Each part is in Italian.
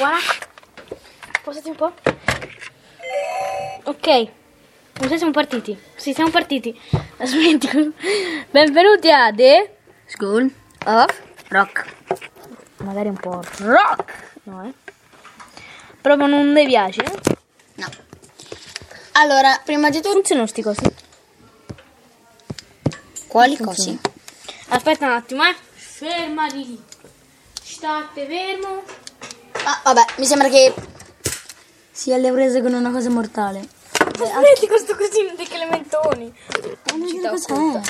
Guarda. Posati un po'. Ok. Non so siamo partiti. Sì, siamo partiti. Smetti. Benvenuti a The School of Rock. Magari un po' rock. No, eh. Proprio non mi piace. eh? No. Allora, prima di tutto, Funzionano sti cosi. quali cosi? Aspetta un attimo, eh. Fermati lì. State fermo. Ah, vabbè, mi sembra che sia alle prese con una cosa mortale. Smetti questo così di clementoni. Pubblicità cos'è? occulta.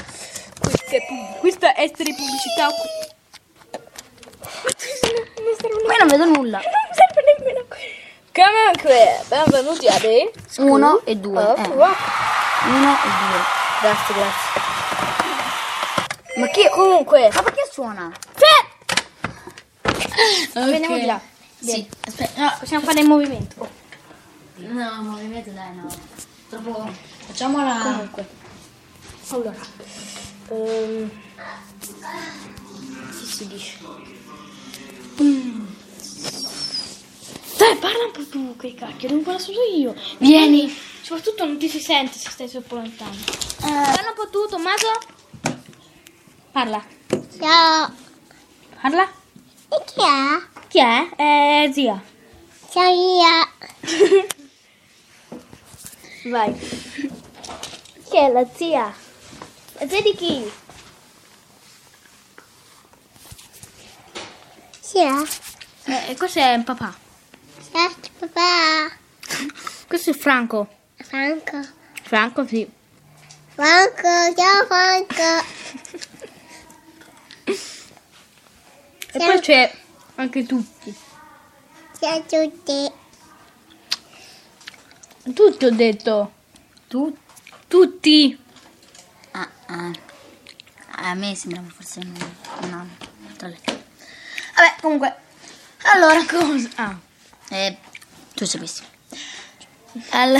Questa questa è essere pubblicità occulta. Poi non vedo nulla. Non serve nemmeno. Comunque, benvenuti a The Uno e due. of eh. Uno e due. Grazie, grazie. Ma che... Comunque, Ma perché suona? veniamo di là. Sì. Aspetta, no. Possiamo fare il movimento. No, movimento dai, no. Troppo... Facciamola... Comunque. Allora. ehm, che si dice? Mm. Dai, parla un po' tu, che cacchio, devo parlare solo io. Vieni. Soprattutto non ti si sente se stai troppo lontano. Eh, Parla un po' tu, Tommaso. Parla. Ciao. Parla. E chi è? Chi è? È zia. Ciao io. Vai. Chi è la zia? La zia di chi? Chi è? Eh, questo è papà. Ciao papà. Questo è Franco. Franco. Franco, sì. Franco, ciao Franco. E poi c'è anche tutti. Ciao a tutti. Tutti ho detto. tu? Tutti. Ah, ah. A me sembrava forse un, un anno. Tra le... Vabbè, comunque. Allora, Cosa? Ah. Eh, tu sapessi. Al-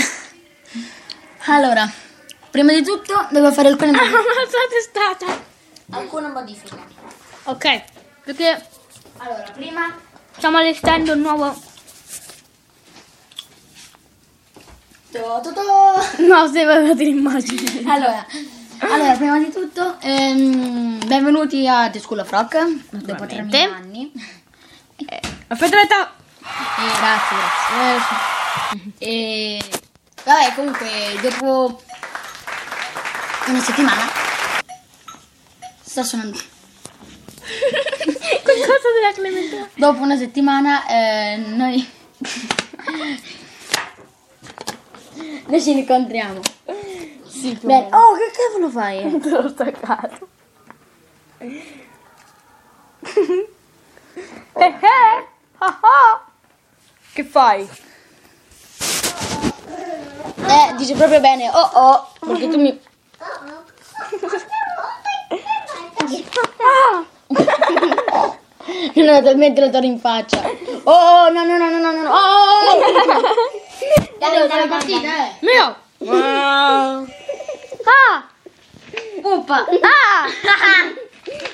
Allora, prima di tutto devo fare alcune, Ah, modi- ma la testata. alcune modifiche. Ok, perché Allora, prima stiamo allestendo il nuovo... To, to, to. No, se avete l'immagine. Allora, allora, prima di tutto, ehm, benvenuti a The School of Rock, dopo 3.000 Naturalmente. anni. Aspetta, aspetta. Eh, grazie, grazie. E vabbè, comunque, dopo una settimana sta suonando. Qualcosa della Clementine. Dopo una settimana eh, noi noi ci incontriamo. Sì. Bene. Oh, che cavolo fai? Te l'ho staccato. Eh, eh. Ah, ah. Che fai? Eh, dice proprio bene. Oh oh, perché tu mi Mi hanno talmente la torre in faccia. Oh, oh, no, no, no, no, no, no. Oh, oh, oh. Dai, dai, partita, eh. Mio! Ah! Puppa. Ah!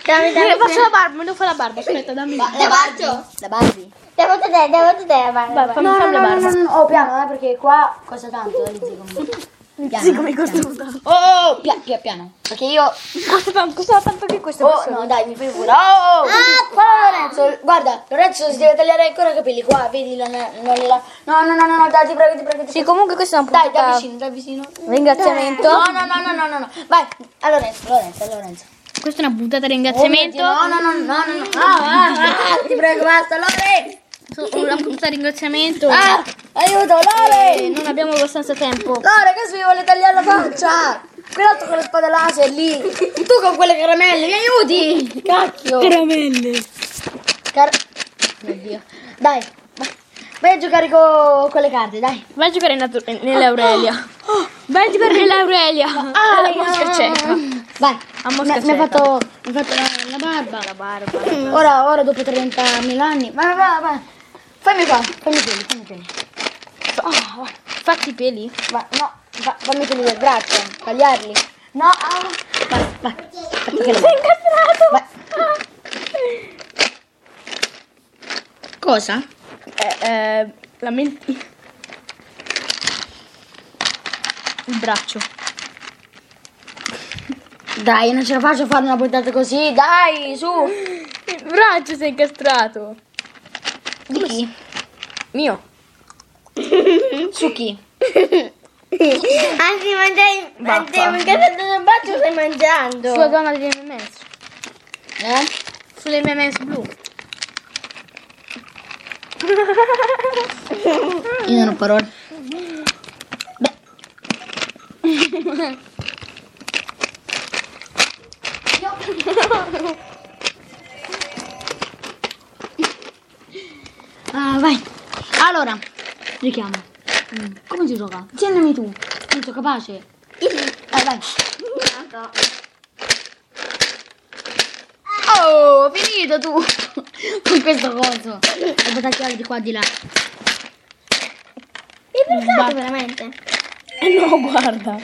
Dammi, Eh, Faccio la barba, mi devo fare la barba, aspetta, dammi. La Barbie. La Barbie. Devo te, devo te, devo Vai, te. fammi No, fare no, la no, no, barba. no, no, oh, piano, eh, perché qua costa tanto, eh. Piano, Sì, come eh, costa piano. Oh, oh, oh, pia- pia- piano. Perché io... Costa tanto, costa tanto che questo Oh, no, dai, mi fai pure. Oh, oh. Guarda, Lorenzo, guarda, Lorenzo si deve tagliare ancora i capelli qua, vedi, non, li la- No, no, no, no, no, dai, ti prego, ti prego, ti Sì, comunque questo è un po' Dai, dai vicino, dai vicino. ringraziamento. No, no, no, no, no, no, no. Vai, a Lorenzo, Lorenzo, a Lorenzo. Questa è una puntata di ringraziamento. No, no, no, no, no, no, no. Ah, ah, ah, ti prego, basta, Lore. Una puntata di ringraziamento. Ah, aiuto, Eh, Lore. non abbiamo abbastanza tempo. Lore, che mi vuole tagliare la faccia? Quell'altro con le spade laser lì. Tu con quelle caramelle, mi aiuti? Cacchio. Caramelle. Car- Mio Dio. Dai, vai. vai a giocare co- con le carte, dai. Vai a giocare nella- nell'Aurelia. Vai a giocare nell'Aurelia. Ah, la mosca cieca. Vai. A mosca mi, mi ha fatto, mi fatto la, la barba. La barba. Ora, ora dopo 30.000 anni. Vai, vai, vai. Fammi qua, fammi i peli, fammi i vai. Fatti i peli. Va, no, va, fammi quelli del braccio, tagliarli. No, ah. Vai, vai. Aspetta che lo- Sei incastrato. Vai. Cosa? Eh, eh, la menti... Il braccio. Dai, non ce la faccio a fare una puntata così, dai, su. Il braccio si è incastrato. Di chi? Mio. Su chi? Anzi, mangiai. Anzi, Vaffa. mangiato il bacio stai mangiando. Sulla gonna degli MMS. Eh? Sulle MMS blu. Io non ho parole. Ah, vai. Allora, richiamo. Mm, Come si gioca? Accendimi tu. Non sono capace. Vai, vai. Oh, finito tu. Con questo coso. Ho buttato di qua di là. Hai pensato veramente? Eh no, guarda.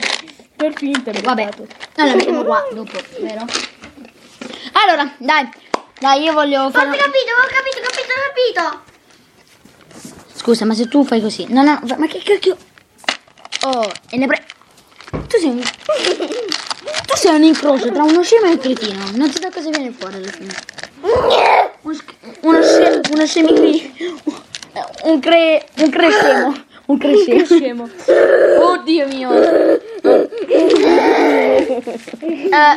Per finta l'ho Vabbè, la mettiamo qua dopo, vero? Allora, dai. Dai, io voglio fare... Ho capito, ho capito, ho capito, ho capito. Scusa, ma se tu fai così... No, no, ma che cacchio... Oh, e ne pre... Tu sei un... Tu sei un incrocio tra uno scemo e un cretino. Non si sa cosa viene fuori alla fine. Uno scemo... Uno scemi... Un cre... Un crescemo. Un crescemo. Scemo. Oddio mio. Eh,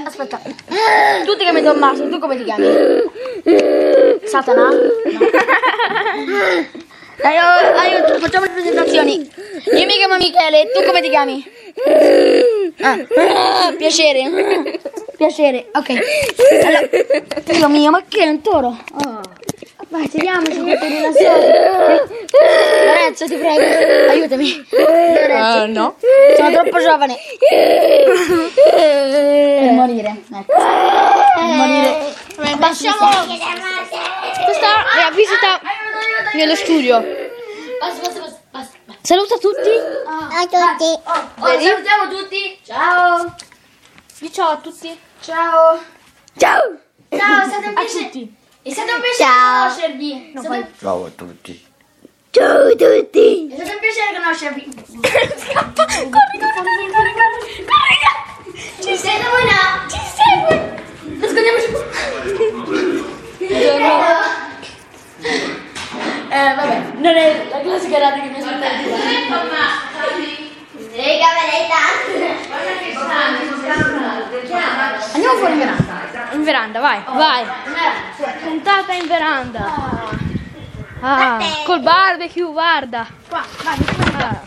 aspetta. Tu ti chiami Tommaso, tu come ti chiami? Satana? No. Dai, oh, aiuto, facciamo le presentazioni. Io mi chiamo Michele, tu come ti chiami? Ah, piacere. Piacere, ok. Allora, Dio mio, ma che è un toro? Oh. Vai, sediamoci, tutti rilassati. Lorenzo, ti prego, aiutami. Lorenzo. no. Sono troppo giovane. Per morire. Ecco. Per morire. Passiamo questa è la visita nello studio. Basta, basta, basta, basta. Saluta tutti. A tutti. Oh, salutiamo tutti. Ciao. Ciao a tutti. Ciao. Ciao. Ciao, un A tutti. È stato un piacere Ciao. conoscervi. È stato, Ciao a tutti. Ciao a tutti. è stato un piacere conoscervi. Scappa. Corri, corri, corri, corri, corri. Corri. Ci segue voi no? Ci segue. Nascondiamoci qua. Eh, vabbè, non è la classica radio che mi aspettavo. Andiamo fuori in veranda. In veranda, vai. Vai. Puntata in veranda. Ah, col barbecue, guarda. Qua, vai, Ah.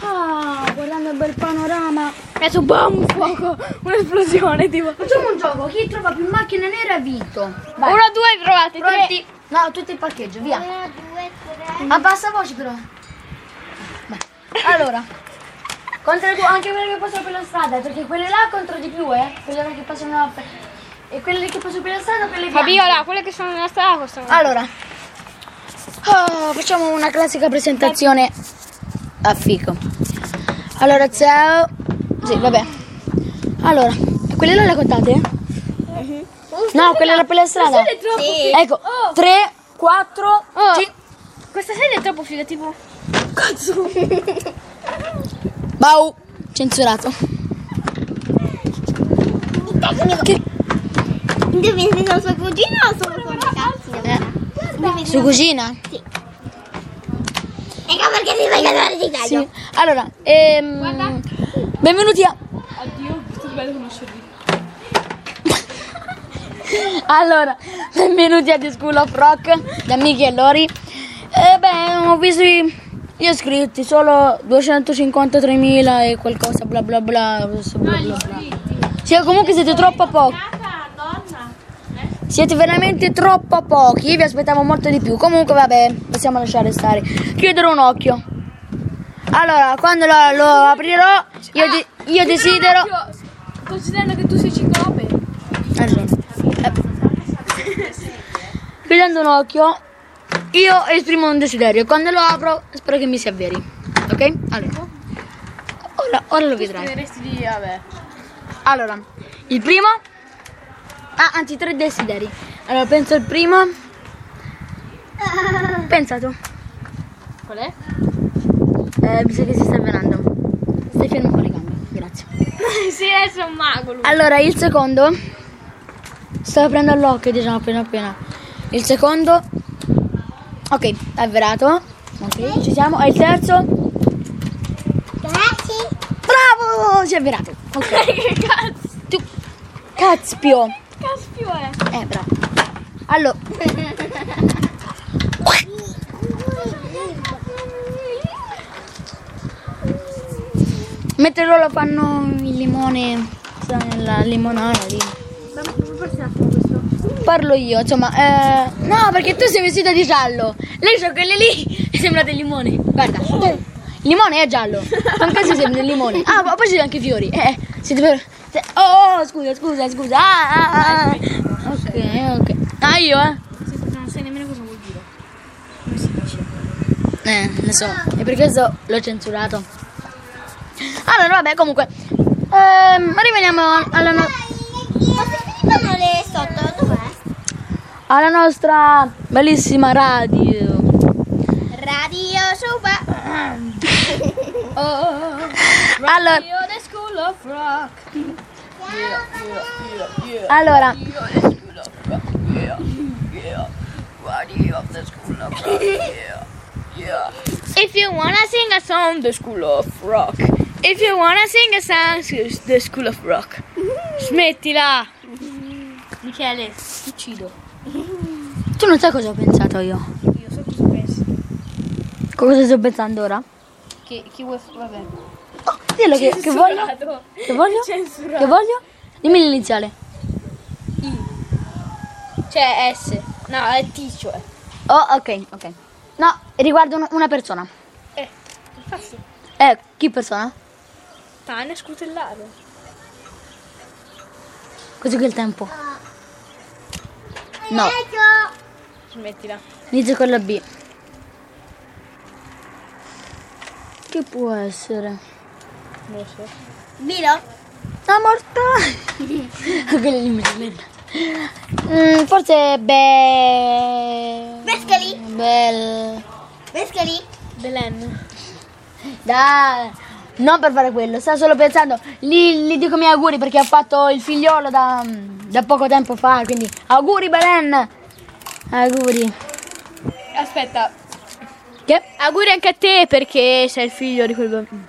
Ah, guardando il bel panorama. Adesso boom, un fuoco, un'esplosione tipo. Facciamo un gioco, chi trova più macchine nere ha vinto. Vai. Uno, due, provate. tre. Pronti? No, tutti il parcheggio, via. Una, due, tre. Abbassa voce però. Vai. Allora, contro le- anche quelle che passano per la strada, perché quelle là contro di più, eh. Quelle che passano per... E quelle che passano per la strada, quelle bianche. Fabiola, quelle che sono nella strada costano. Allora, oh, facciamo una classica presentazione a fico. Allora, ciao. Sì, vabbè. Allora, quelle là le contate? No, quelle là per la strada. Sì. Ecco, 3, 4, Oh. 5. Questa serie è troppo figa, tipo. Bau, censurato. Che... Tu pensi che sua cugina o sono con i Su cucina? Ecco perché ti fai cadere di taglio. Sì. Allora, ehm, benvenuti a... Addio, è bello conoscervi. Allora, benvenuti a The School of Rock da Miki e Lori. E beh, ho visto i- gli iscritti, solo 253.000 e qualcosa, bla bla bla. bla, bla, bla. Sì, comunque siete troppo pochi. Siete veramente troppo pochi, vi aspettavo molto di più. Comunque, vabbè, possiamo lasciare stare. Chiudere un occhio. Allora, quando lo, lo aprirò, io, de- io desidero. Considerando che tu sei ciclope. Hai ragione. Eh. Chiudendo un occhio, io esprimo un desiderio. Quando lo apro, spero che mi si avveri. Ok? Allora. Ora, ora lo vedrai. Di. Vabbè. Allora, il primo. Ah, anzi, tre desideri. Allora, penso il primo. Pensa tu. Qual è? Eh, mi sa che si sta avvenendo. Stai fermo con le gambe, grazie. sì, adesso è un mago lui. Allora, il secondo. Sto aprendo l'occhio, diciamo appena appena. Il secondo. Ok, è avverato. Ok, ci siamo. E il terzo. Grazie. Bravo! Si è avverato. Ok. che cazzo? Tu. Caspio. Caspio è? Eh, bravo. Allora. Mentre loro fanno il limone sta nella limonata lì. Parlo io, insomma, eh, no, perché tu sei vestita di giallo. Lei c'ha quelle lì e sembra del limone. Guarda, il limone è giallo. Anche se sembra il limone. Ah, ma poi ci sono anche i fiori. Eh, siete per... se- Oh, oh, scusa, scusa, scusa. Ah, ah, ah. Ok, ok. Ah, io, eh. Non sai nemmeno cosa vuol dire. Come si dice? Eh, ne so. E per questo l'ho censurato. Allora, vabbè, comunque. Ehm, riveniamo alla, no- Ma se finivano le sotto, dov'è? Alla nostra bellissima radio. Radio Super. Allora, the school of rock. allora, If you wanna sing a song, the school of rock. If you wanna sing a song, the school of rock. Smettila. Michele, uccido. Tu non sai cosa ho pensato io. Io so cosa pensi. Cosa sto pensando ora? Che, chi vuoi... Vabbè. Oh, dillo che, che voglio. Che voglio? Censurato. Che voglio? Dimmi l'iniziale. Cioè S. No, è T, cioè. Oh, ok, ok. No, riguarda un- una persona. Eh, infatti. Eh, chi persona? Tane scrutellare. Così che il tempo. No, Smettila. inizia con la B. Che può essere? Non lo so. Milo? Ah, morta! Quella lì mi sembra. Mm, forse be... Pescali? Bel... Pescali? Belen. Dai, non per fare quello, sta solo pensando. Gli, gli dico i miei auguri perché ha fatto il figliolo da, da poco tempo fa, quindi auguri Belen! Auguri. Aspetta. Che? Auguri anche a te perché sei il figlio di quel bambino.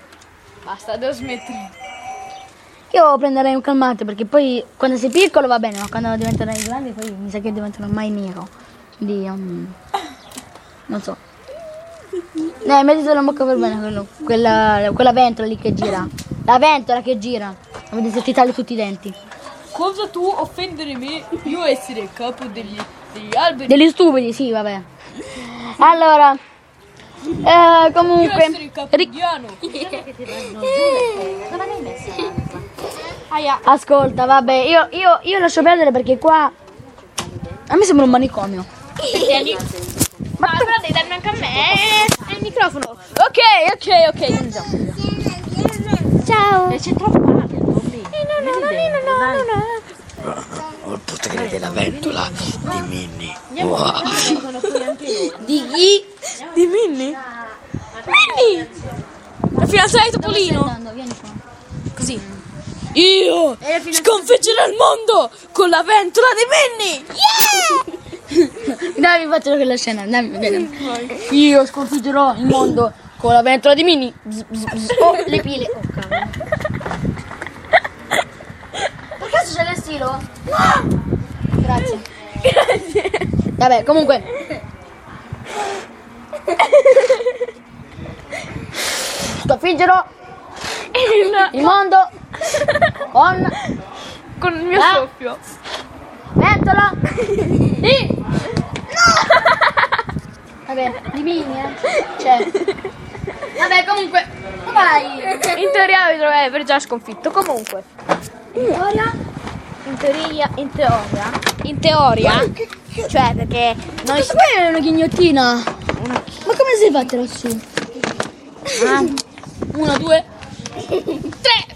Basta, devo smettere. Io prenderei un calmante perché poi quando sei piccolo va bene, ma quando diventerai grande poi mi sa che diventano mai nero. Quindi um, non so. Eh, mettitelo in bocca per bene quello, quella, quella ventola lì che gira. La ventola che gira. Vedi se ti taglio tutti i denti. Cosa tu offendere me? Io essere il capo degli, degli alberi. Degli stupidi, sì, vabbè. Allora, eh, comunque, ascolta, vabbè, io, io, io lascio perdere perché qua a me sembra un manicomio. Ma però devi darmi anche a me eh, il microfono. Ok, ok, ok. iniziamo. Ciao. C'è troppo male. No, no, no, no, no, Ho il potere della ventola di Minnie. Wow. Di chi? Di Minnie? Minnie! La fidanzata di Topolino. Così. Io sconfiggerò il mondo con la ventola di Minnie! Dai, mi faccio quella scena, dammi, vedere. Io sconfiggerò il mondo con la ventola di Mini. Bzz, bzz, bzz. Oh, le pile. Oh, cavolo. Per stilo? No! Grazie. Grazie. Vabbè, comunque. Sconfiggerò il mondo con Con il mio soffio. ventola di... Vabbè, di Mini, eh. Cioè... Vabbè, comunque... Vai! In teoria vi aver già sconfitto. Comunque. Gloria? In teoria. In teoria. In teoria. Cioè perché noi Questa qui è una ghignottina. Ma come sei fatta lassù? Ah. Una, due. Tre!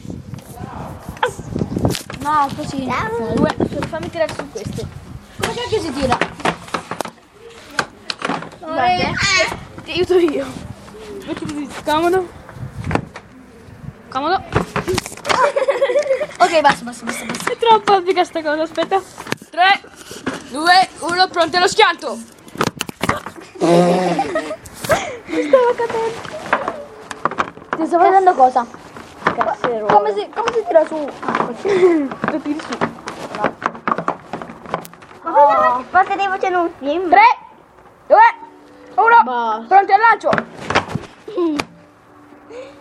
No, così. Una, due. Fammi tirare su questo. Come cacchio si tira? corde? Ti aiuto io. Mettiti comodo. Comodo. Ok, basta, basta, basta. basta. È troppo epica sta cosa, aspetta. 3, 2, 1, pronti allo schianto. Ti sto facendo cosa? Casserole. Come si, come si tira su? Lo tiri su. Ma forse devo facere un film. 3, 2, 1, Basta. pronti al lancio.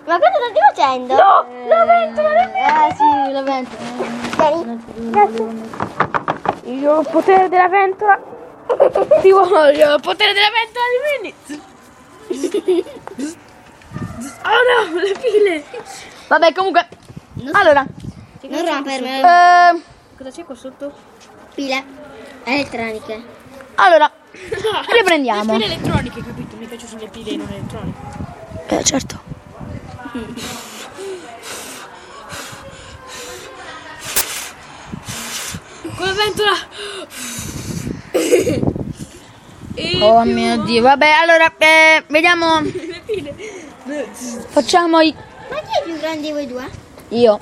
Ma cosa stai facendo? No, la ventola del Eh sì, la vento. Vieni. Io ho il potere della ventola. Ti voglio il potere della ventola di Minnie. Oh no, le pile. Vabbè, comunque. Allora, Non rompermi. eh, Cosa c'è qua sotto? Pile. Elettroniche. allora, Le riprendiamo. pile elettroniche, capito? Ci sono le pile non elettroniche. Eh, certo. Con la ventola. Oh mio dio, vabbè, allora, eh, vediamo. Facciamo i- Ma chi è più grande di voi due? io.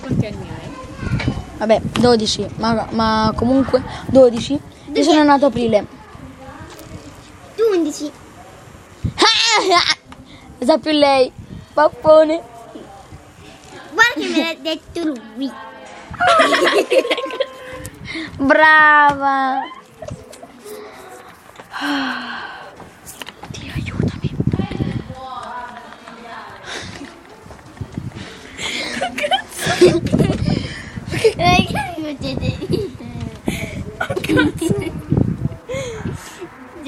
Quanti anni hai? Vabbè, 12, ma, ma comunque 12. Io sono nato aprile. Tu 11. Lo sa più lei. Pappone. Guarda che me l'ha detto lui. Brava. Dio, aiutami.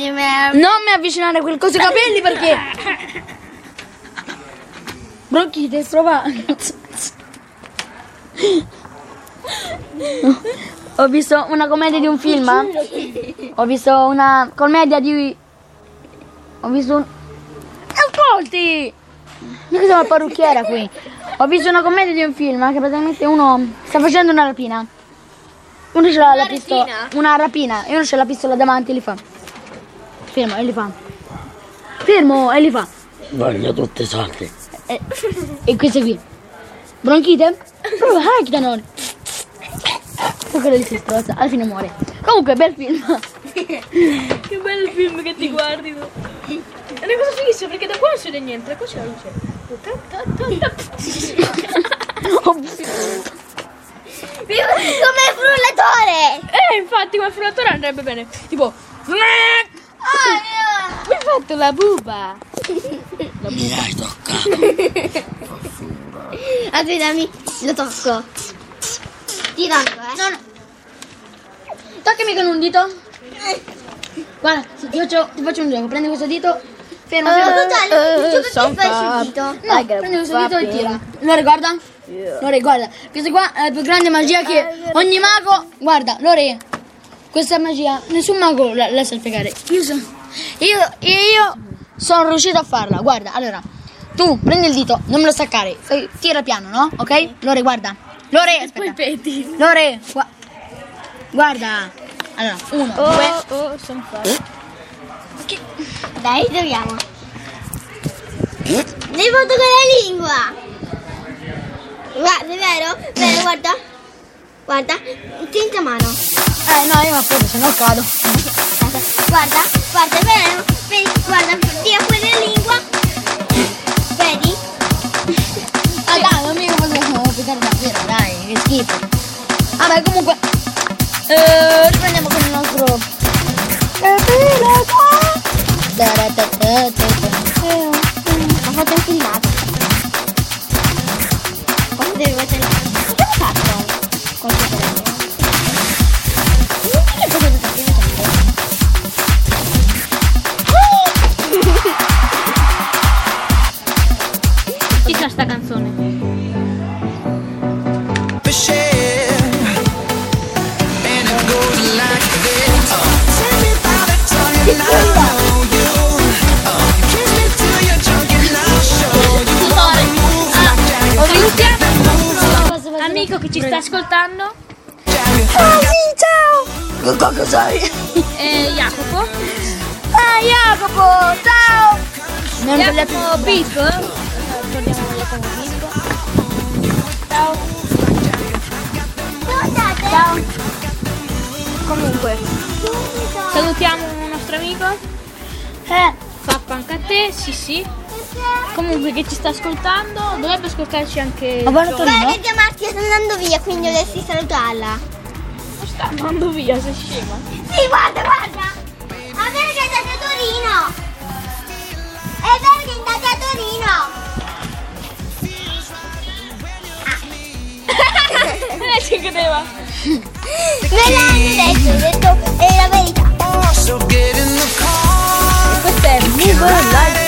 Me. Non mi avvicinare a quel coso ai capelli perché. Bronchite, prova. Ho visto una commedia di un film. Ho visto una commedia di. Ho visto un. Ascolti! Io che sono la parrucchiera qui. Ho visto una commedia di un film che praticamente uno sta facendo una rapina. Uno c'ha la pistola. rapina? Una rapina. E uno c'ha la pistola davanti e li fa. Fermo e li fa. Fermo e li fa. Voglio tutti i soldi. E, queste qui. Bronchite? Prova Hactanol. E quello si strozza. Alla fine muore. Comunque, bel film. Che bel film che ti guardi tu. È una cosa fighissima perché da qua non si vede niente, da qua c'è la luce. Come frullatore! Eh, infatti quel frullatore andrebbe bene. Tipo. Mi hai fatto la buba. Mi hai toccato. Aspettami, lo tocco. Ti tocco, eh? No, no. Toccami con un dito. Guarda, ti faccio, ti faccio un gioco. Prendi questo dito. Fermo, fermo. Totale, tu perché fai subito? No, prendi questo dito e tira. Lore, guarda. Lore, guarda. Questa qua è la più grande magia che ogni mago... Guarda, Lore, questa magia nessun mago la, la sa spiegare. Io, so, io, io sono riuscito a farla. Guarda, allora, tu prendi il dito, non me lo staccare. Fai- tira piano, no? Ok? Lore, guarda. Lore, aspetta. Lore, gua- guarda. Allora, uno, due... oh, sono fatto. Dai, proviamo. Devo toccare la lingua. Guarda, è vero? Vero, guarda. Guarda, senza mano. Eh, no, io mi appoggio, se no cado. Guarda, guarda, vero? Vedi, guarda, tira fuori la lingua. Vedi? Ah, dai, non mica posso applicare davvero, dai, che schifo. Vabbè, comunque, eh, riprendiamo con il nostro... Capire qua. Da-da-da-da-da-da. Ho fatto un filmato. Cosa devi mettere? Cosa sei? eh, Jacopo. Ah, Jacopo, ciao! Non Jacopo Pip. Eh, Jacopo Pip. Ciao. Ciao. Comunque, salutiamo un nostro amico. Eh, Pappa anche a te, sì sì. Comunque che ci sta ascoltando, dovrebbe ascoltarci anche. Ma guarda Torino. Martina sta andando via, quindi dovresti salutarla. Sta andando via, sei scema. Sì, guarda, guarda! È vero che è andata a Torino! È vero che è andata a Torino! Eh, ci credeva. Me l'hanno detto, ho detto è la verità. Car. Questo è Move Life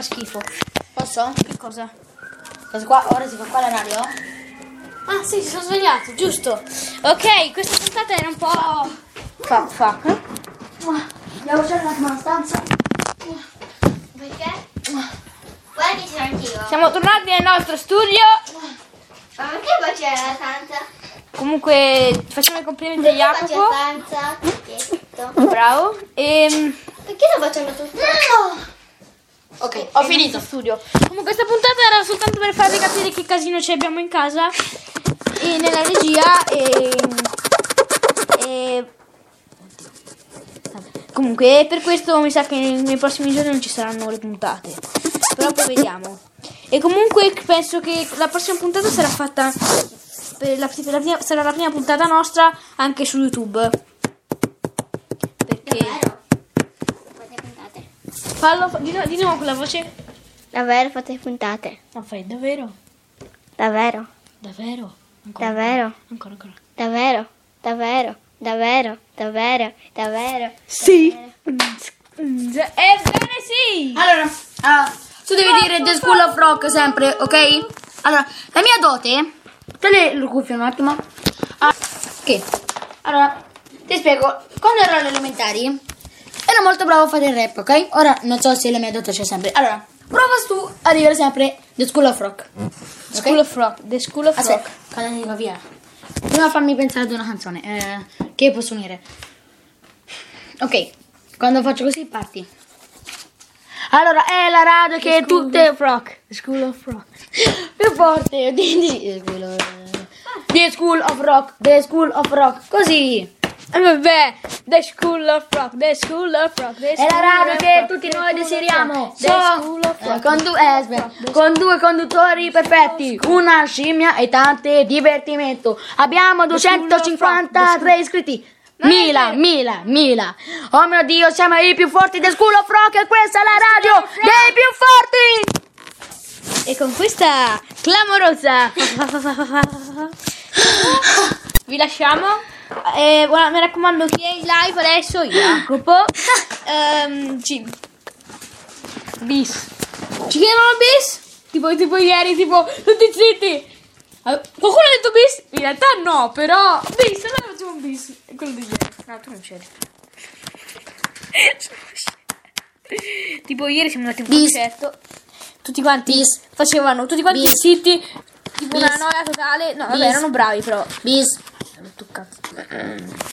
fa schifo. Posso? Che cosa? Cosa qua? Ora si fa qua la radio? Ah sì, si sono svegliato, giusto. Ok, questa puntata era un po'... Fa, fa. un attimo la stanza. Perché? Guarda che c'ero anch'io. Siamo tornati nel nostro studio. Ma perché poi c'era la stanza? Comunque facciamo i complimenti a c'è Jacopo. Bravo. E... Perché sto facendo tutto? Ok, ho finito. studio. Comunque questa puntata era soltanto per farvi capire che casino ci abbiamo in casa e nella regia e, e- comunque per questo mi sa che nei, nei prossimi giorni non ci saranno le puntate. Però poi vediamo. E comunque penso che la prossima puntata sarà fatta per la, per la prima- sarà la prima puntata nostra anche su YouTube. Perché Davvero? Fate puntate. Fallo di, di nuovo con la voce. Davvero fate puntate. Ma fai davvero? Davvero. Davvero? Ancora. Davvero. Ancora, ancora. Davvero. Davvero. Davvero. Davvero. Davvero. Sì. Ebbene sì. Allora, ah, tu devi dire The School of Rock sempre, ok? Allora, la mia dote. Togli il cuffio un attimo. Ah, ok. Allora, ti spiego. Quando ero alle elementari, ero molto bravo a fare il rap, ok? Ora non so se la mia dote c'è sempre. Allora, prova tu a dire sempre The School of Rock. Ok? School of Rock. The School of Aspetta, Rock. cosa dico via? Prima fammi pensare ad una canzone eh, che posso unire. Ok, quando faccio così parti. Allora, è la radio che School tutte of Rock. The School of Rock. più forte. The School of- The School of Rock, The School of Rock. Così. E vabbè, The School of Rock, The School of Rock, The È la radio of che Rock, tutti The noi School of desideriamo. Rock, The School of eh, Rock. con, due, eh, aspetta, con due conduttori perfetti, una scimmia e tante divertimento. Abbiamo 253 iscritti. Mila, mila, mila. Oh mio Dio, siamo i più forti del School of Rock e questa è la radio dei più forti. E con questa clamorosa vi lasciamo. Eh, buona- mi raccomando, chi è in live adesso? Jacopo. Ehm, ci... Bis. Ci chiedono bis? Tipo, tipo ieri, tipo, tutti zitti. Eh, Qualcuno ha detto bis? In realtà no, però bis, allora facciamo un bis. È Quello di ieri. No, tu non c'eri. tipo ieri siamo andati a un Bis. concerto. Tutti quanti Bis. facevano, tutti quanti Bis. zitti. Tipo una Bis. noia totale. No, vabbè, erano bravi però. Bis. Tu cazzo.